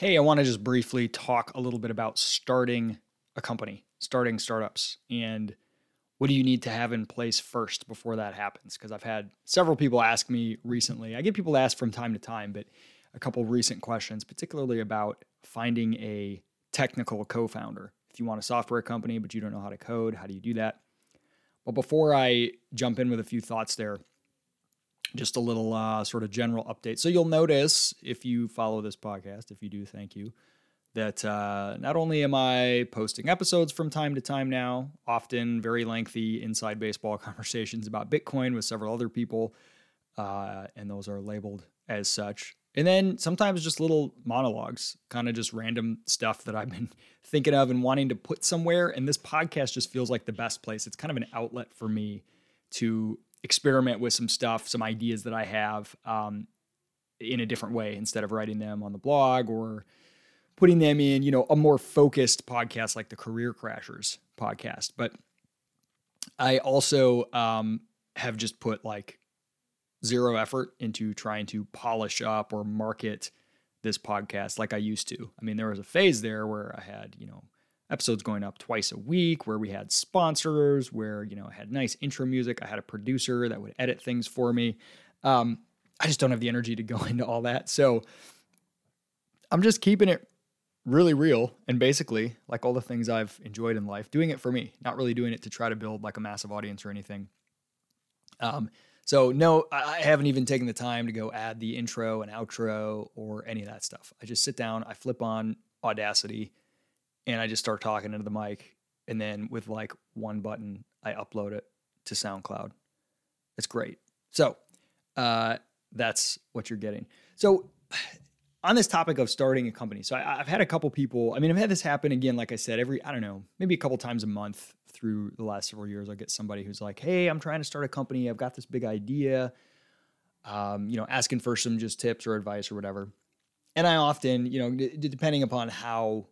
Hey, I want to just briefly talk a little bit about starting a company, starting startups, and what do you need to have in place first before that happens? Because I've had several people ask me recently. I get people to ask from time to time, but a couple recent questions, particularly about finding a technical co founder. If you want a software company, but you don't know how to code, how do you do that? But before I jump in with a few thoughts there, just a little uh, sort of general update. So you'll notice if you follow this podcast, if you do, thank you, that uh, not only am I posting episodes from time to time now, often very lengthy inside baseball conversations about Bitcoin with several other people, uh, and those are labeled as such. And then sometimes just little monologues, kind of just random stuff that I've been thinking of and wanting to put somewhere. And this podcast just feels like the best place. It's kind of an outlet for me to experiment with some stuff, some ideas that I have um, in a different way instead of writing them on the blog or putting them in, you know, a more focused podcast like the Career Crashers podcast. But I also um, have just put like zero effort into trying to polish up or market this podcast like I used to. I mean, there was a phase there where I had, you know, episodes going up twice a week where we had sponsors, where, you know, I had nice intro music. I had a producer that would edit things for me. Um, I just don't have the energy to go into all that. So I'm just keeping it really real and basically like all the things I've enjoyed in life, doing it for me, not really doing it to try to build like a massive audience or anything. Um, so no, I haven't even taken the time to go add the intro and outro or any of that stuff. I just sit down, I flip on Audacity, and I just start talking into the mic. And then with like one button, I upload it to SoundCloud. It's great. So uh, that's what you're getting. So on this topic of starting a company, so I, have had a couple people. I mean, I've had this happen again. Like I said, every I don't know, maybe a couple times a month through the last several years, I'll get somebody who's like, "Hey, I'm trying to start a company. I've got this big idea." Um, you know, asking for some just tips or advice or whatever. And I often, you know, d- depending upon how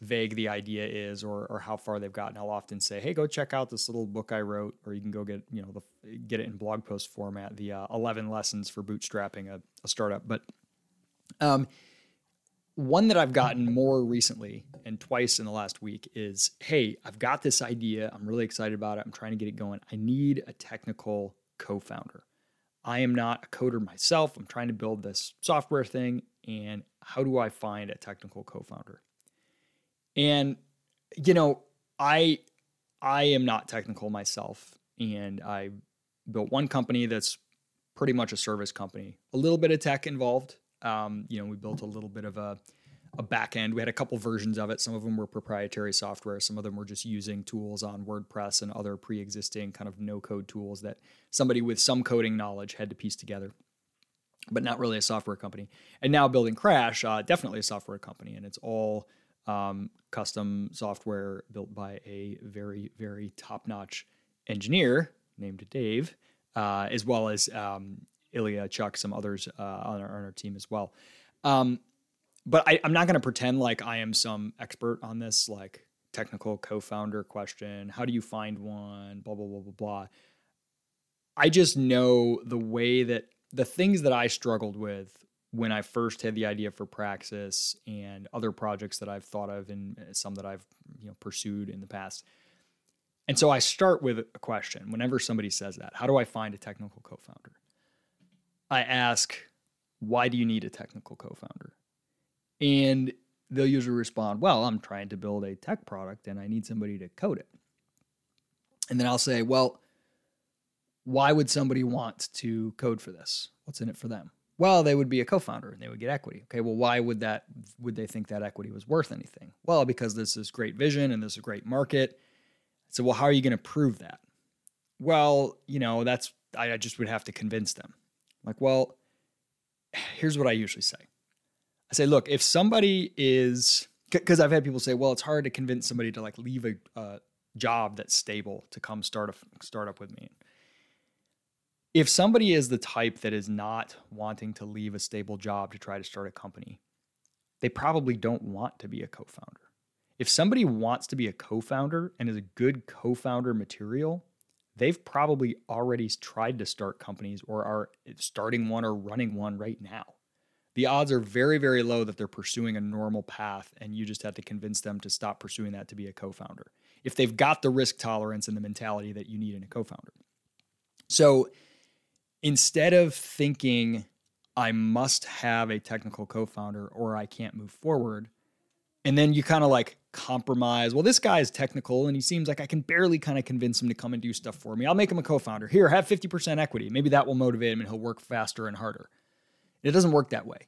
vague the idea is or or how far they've gotten, I'll often say, "Hey, go check out this little book I wrote," or you can go get you know the, get it in blog post format, the uh, eleven lessons for bootstrapping a, a startup. But um, one that I've gotten more recently and twice in the last week is hey, I've got this idea. I'm really excited about it. I'm trying to get it going. I need a technical co founder. I am not a coder myself. I'm trying to build this software thing. And how do I find a technical co founder? And, you know, I, I am not technical myself. And I built one company that's pretty much a service company, a little bit of tech involved, um, you know, we built a little bit of a a back end. We had a couple versions of it. Some of them were proprietary software. Some of them were just using tools on WordPress and other pre-existing kind of no-code tools that somebody with some coding knowledge had to piece together, but not really a software company. And now building Crash, uh, definitely a software company, and it's all um, custom software built by a very, very top-notch engineer named Dave, uh, as well as um, Ilya, Chuck, some others uh, on, our, on, our, team as well. Um, but I, am not going to pretend like I am some expert on this, like technical co-founder question. How do you find one? Blah blah blah blah blah. I just know the way that the things that I struggled with when I first had the idea for Praxis and other projects that I've thought of and uh, some that I've you know pursued in the past. And so I start with a question whenever somebody says that. How do I find a technical co-founder? I ask, why do you need a technical co founder? And they'll usually respond, well, I'm trying to build a tech product and I need somebody to code it. And then I'll say, well, why would somebody want to code for this? What's in it for them? Well, they would be a co-founder and they would get equity. Okay, well, why would that would they think that equity was worth anything? Well, because this is great vision and this is a great market. So, well, how are you going to prove that? Well, you know, that's I just would have to convince them. Like, well, here's what I usually say. I say, look, if somebody is, because I've had people say, well, it's hard to convince somebody to like leave a uh, job that's stable to come start a startup with me. If somebody is the type that is not wanting to leave a stable job to try to start a company, they probably don't want to be a co founder. If somebody wants to be a co founder and is a good co founder material, they've probably already tried to start companies or are eh, starting one or running one right now the odds are very, very low that they're pursuing a normal path and you just have to convince them to stop pursuing that to be a co founder. If they've got the risk tolerance and the mentality that you need in a co founder. So instead of thinking, I must have a technical co founder or I can't move forward, and then you kind of like compromise. Well, this guy is technical and he seems like I can barely kind of convince him to come and do stuff for me. I'll make him a co founder. Here, have 50% equity. Maybe that will motivate him and he'll work faster and harder. It doesn't work that way.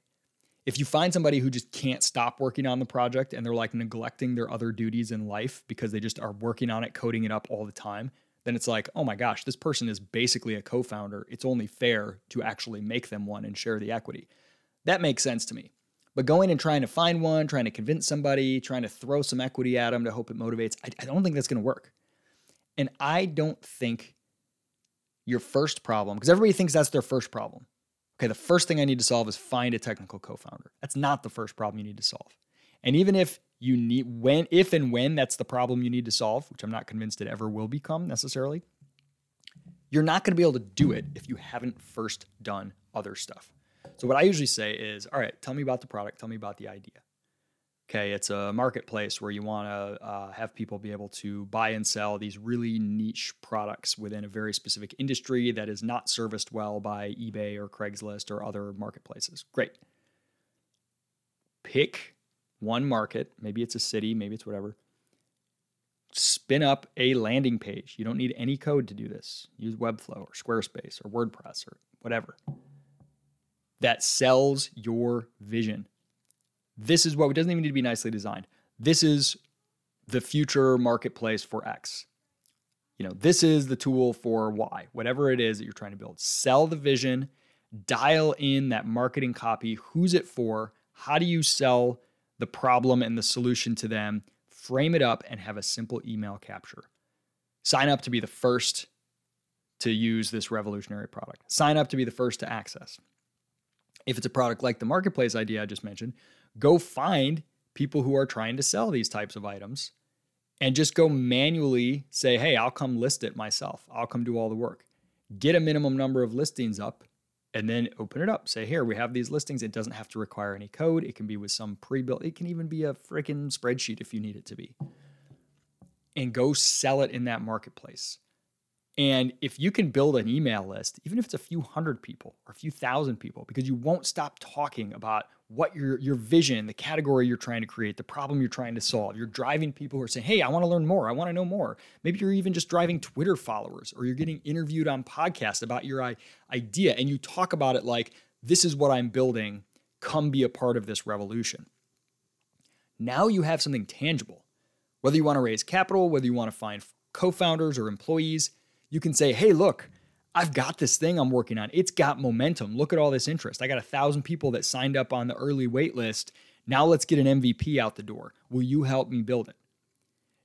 If you find somebody who just can't stop working on the project and they're like neglecting their other duties in life because they just are working on it, coding it up all the time, then it's like, oh my gosh, this person is basically a co founder. It's only fair to actually make them one and share the equity. That makes sense to me. But going and trying to find one, trying to convince somebody, trying to throw some equity at them to hope it motivates, I, I don't think that's going to work. And I don't think your first problem, because everybody thinks that's their first problem. Okay, the first thing I need to solve is find a technical co founder. That's not the first problem you need to solve. And even if you need, when, if and when that's the problem you need to solve, which I'm not convinced it ever will become necessarily, you're not going to be able to do it if you haven't first done other stuff. So what I usually say is, all right, tell me about the product, tell me about the idea. Okay, it's a marketplace where you want to uh, have people be able to buy and sell these really niche products within a very specific industry that is not serviced well by eBay or Craigslist or other marketplaces. Great. Pick one market, maybe it's a city, maybe it's whatever. Spin up a landing page. You don't need any code to do this. Use Webflow or Squarespace or WordPress or whatever that sells your vision. This is what it doesn't even need to be nicely designed. This is the future marketplace for X. You know, this is the tool for Y, whatever it is that you're trying to build. Sell the vision, dial in that marketing copy. Who's it for? How do you sell the problem and the solution to them? Frame it up and have a simple email capture. Sign up to be the first to use this revolutionary product. Sign up to be the first to access if it's a product like the marketplace idea I just mentioned, go find people who are trying to sell these types of items and just go manually say, hey, I'll come list it myself. I'll come do all the work. Get a minimum number of listings up and then open it up. Say, here, we have these listings. It doesn't have to require any code. It can be with some pre built, it can even be a freaking spreadsheet if you need it to be. And go sell it in that marketplace. And if you can build an email list, even if it's a few hundred people or a few thousand people, because you won't stop talking about what your your vision, the category you're trying to create, the problem you're trying to solve. You're driving people who are saying, "Hey, I want to learn more. I want to know more." Maybe you're even just driving Twitter followers or you're getting interviewed on podcasts about your idea and you talk about it like, "This is what I'm building. Come be a part of this revolution." Now you have something tangible. Whether you want to raise capital, whether you want to find co-founders or employees, you can say, hey, look, I've got this thing I'm working on. It's got momentum. Look at all this interest. I got a thousand people that signed up on the early wait list. Now let's get an MVP out the door. Will you help me build it?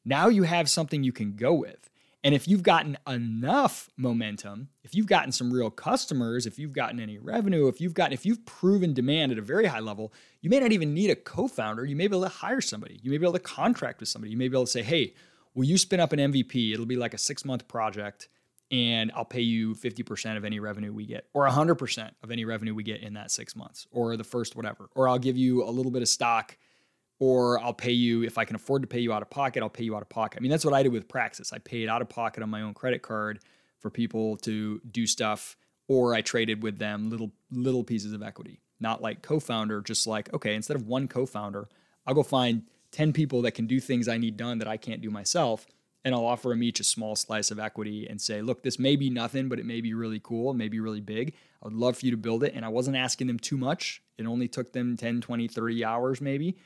Now you have something you can go with. And if you've gotten enough momentum, if you've gotten some real customers, if you've gotten any revenue, if you've gotten if you've proven demand at a very high level, you may not even need a co-founder. You may be able to hire somebody. You may be able to contract with somebody. You may be able to say, "Hey, will you spin up an MVP? It'll be like a 6-month project and I'll pay you 50% of any revenue we get, or 100% of any revenue we get in that six months, or the first whatever. Or I'll give you a little bit of stock, or I'll pay you, if I can afford to pay you out of pocket, I'll pay you out of pocket. I mean, that's what I did with Praxis. I paid out of pocket on my own credit card for people to do stuff, or I traded with them little little pieces of equity. Not like co-founder, just like, okay, instead of one co-founder, I'll go find 10 people that can do things I need done that I can't do myself and I'll offer them each a small slice of equity and say, look, this may be nothing, but it may be really cool, it may be really big. I would love for you to build it. And I wasn't asking them too much. It only took them 10, 20, 30 hours maybe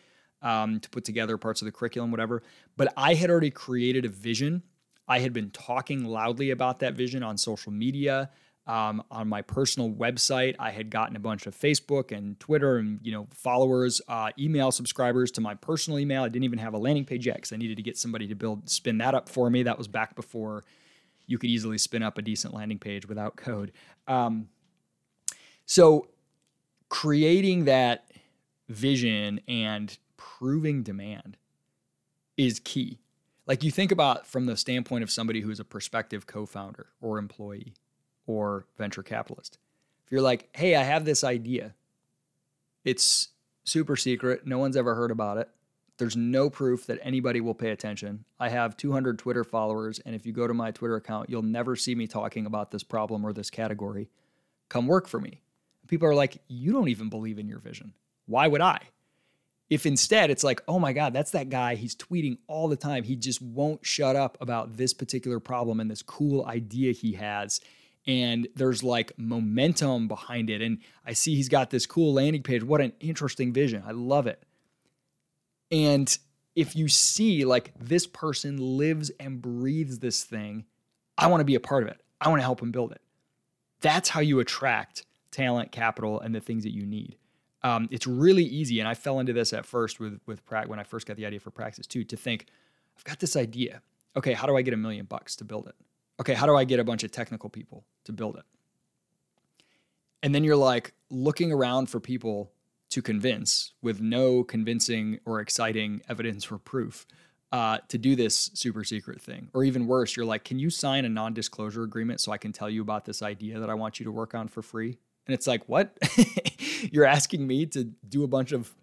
um, to put together parts of the curriculum, whatever. But I had already created a vision. I had been talking loudly about that vision on social media. Um, on my personal website, I had gotten a bunch of Facebook and Twitter and you know followers, uh, email subscribers to my personal email. I didn't even have a landing page yet because I needed to get somebody to build spin that up for me. That was back before you could easily spin up a decent landing page without code. Um, so creating that vision and proving demand is key. Like you think about from the standpoint of somebody who's a prospective co-founder or employee or venture capitalist. If you're like, hey, I have this idea, It's super secret. No one's ever heard about it. There's no proof that anybody will pay attention. I have 200 Twitter followers, and if you go to my Twitter account, you'll never see me talking about this problem or this category. Come work for me. People are like, You don't even believe in your vision. Why would I? If instead it's like, oh my God, that's that guy. He's tweeting all the time. He just won't shut up about this particular problem and this cool idea he has. And there's like momentum behind it. And I see he's got this cool landing page. What an interesting vision. I love it. And if you see like this person lives and breathes this thing, I want to be a part of it. I want to help him build it. That's how you attract talent, capital, and the things that you need. Um, it's really easy, and I fell into this at first with with when I first got the idea for Praxis too. To think, I've got this idea. Okay, how do I get a million bucks to build it? Okay, how do I get a bunch of technical people to build it? And then you're like looking around for people to convince with no convincing or exciting evidence or proof uh, to do this super secret thing. Or even worse, you're like, can you sign a non disclosure agreement so I can tell you about this idea that I want you to work on for free? And it's like, what? You're asking me to do a bunch of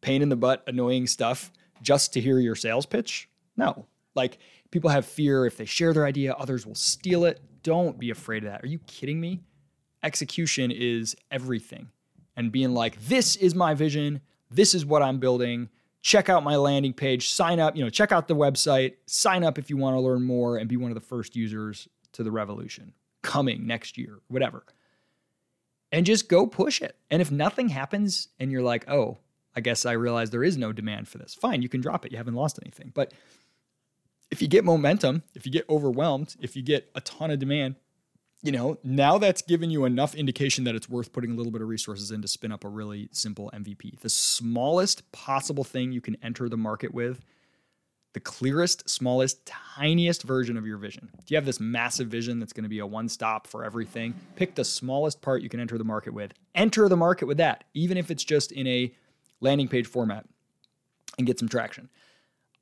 pain in the butt, annoying stuff just to hear your sales pitch? No. Like, people have fear if they share their idea, others will steal it. Don't be afraid of that. Are you kidding me? Execution is everything. And being like, this is my vision, this is what I'm building. Check out my landing page, sign up, you know, check out the website, sign up if you want to learn more and be one of the first users to the revolution coming next year, whatever and just go push it. And if nothing happens and you're like, oh, I guess I realize there is no demand for this, fine, you can drop it. You haven't lost anything. But if you get momentum, if you get overwhelmed, if you get a ton of demand, you know, now that's given you enough indication that it's worth putting a little bit of resources in to spin up a really simple MVP. The smallest possible thing you can enter the market with the clearest, smallest, tiniest version of your vision. If you have this massive vision that's going to be a one stop for everything, pick the smallest part you can enter the market with. Enter the market with that, even if it's just in a landing page format, and get some traction.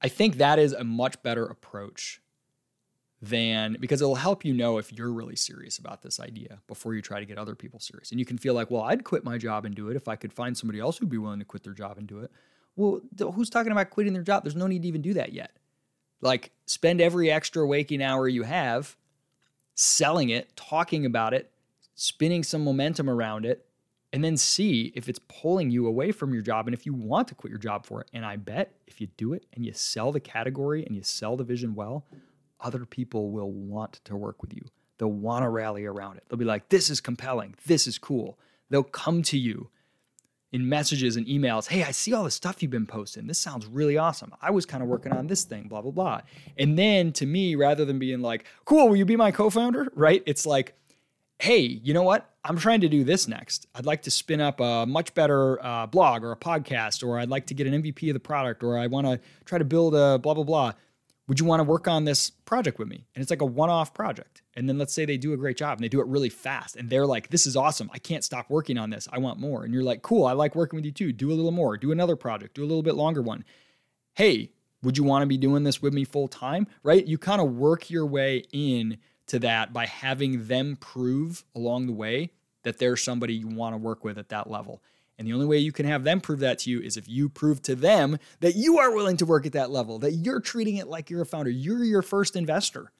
I think that is a much better approach than because it'll help you know if you're really serious about this idea before you try to get other people serious. And you can feel like, well, I'd quit my job and do it if I could find somebody else who'd be willing to quit their job and do it. Well, who's talking about quitting their job? There's no need to even do that yet. Like, spend every extra waking hour you have selling it, talking about it, spinning some momentum around it, and then see if it's pulling you away from your job and if you want to quit your job for it. And I bet if you do it and you sell the category and you sell the vision well, other people will want to work with you. They'll want to rally around it. They'll be like, this is compelling. This is cool. They'll come to you in messages and emails, hey, I see all the stuff you've been posting. This sounds really awesome. I was kind of working on this thing, blah, blah, blah. And then to me, rather than being like, cool, will you be my co founder? Right? It's like, hey, you know what? I'm trying to do this next. I'd like to spin up a much better uh, blog or a podcast, or I'd like to get an MVP of the product, or I want to try to build a blah, blah, blah would you want to work on this project with me? And it's like a one off project. And then let's say they do a great job and they do it really fast and they're like, this is awesome. I can't stop working on this. I want more. And you're like, cool, I like working with you too. Do a little more, do another project, do a little bit longer one. Hey, would you want to be doing this with me full time? Right? You kind of work your way in to that by having them prove along the way that they're somebody you want to work with at that level. And the only way you can have them prove that to you is if you prove to them that you are willing to work at that level, that you're treating it like you're a founder, you're your first investor.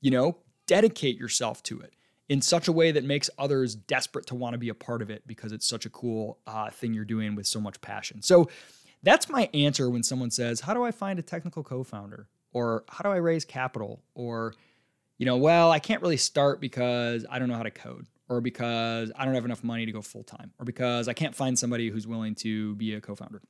You know, dedicate yourself to it in such a way that makes others desperate to want to be a part of it because it's such a cool uh, thing you're doing with so much passion. So that's my answer when someone says, How do I find a technical co founder? Or how do I raise capital? Or, you know, well, I can't really start because I don't know how to code or because I don't have enough money to go full time, or because I can't find somebody who's willing to be a co-founder.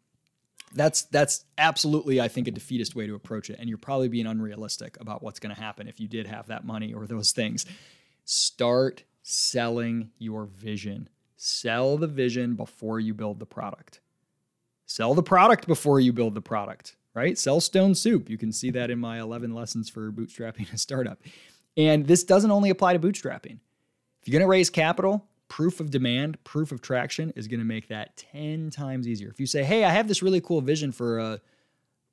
That's that's absolutely, I think, a defeatist way to approach it, and you're probably being unrealistic about what's going to happen if you did have that money or those things. Start selling your vision. Sell the vision before you build the product. Sell the product before you build the product, right? Sell stone soup. You can see that in my 11 lessons for bootstrapping a startup. And this doesn't only apply to bootstrapping. If you're going to raise capital, proof of demand, proof of traction is going to make that 10 times easier. If you say, hey, I have this really cool vision for a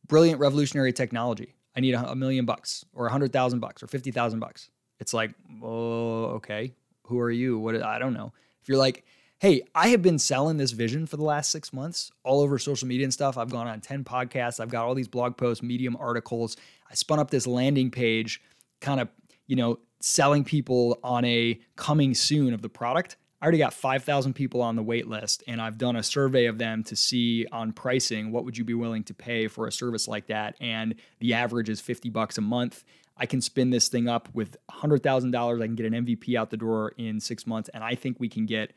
brilliant revolutionary technology, I need a, million bucks or a hundred thousand bucks or 50,000 bucks. It's like, oh, okay. Who are you? What? I don't know. If you're like, hey, I have been selling this vision for the last six months all over social media and stuff. I've gone on 10 podcasts, I've got all these blog posts, Medium articles. I spun up this landing page, kind of, you know, selling people on a coming soon of the product. I already got 5,000 people on the wait list, and I've done a survey of them to see on pricing what would you be willing to pay for a service like that. And the average is 50 bucks a month. I can spin this thing up with $100,000. I can get an MVP out the door in six months, and I think we can get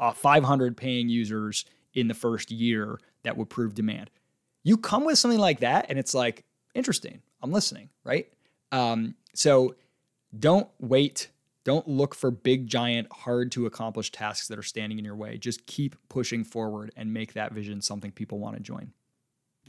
uh, 500 paying users in the first year that would prove demand. You come with something like that, and it's like, interesting. I'm listening, right? Um, so don't wait. Don't look for big, giant, hard to accomplish tasks that are standing in your way. Just keep pushing forward and make that vision something people want to join.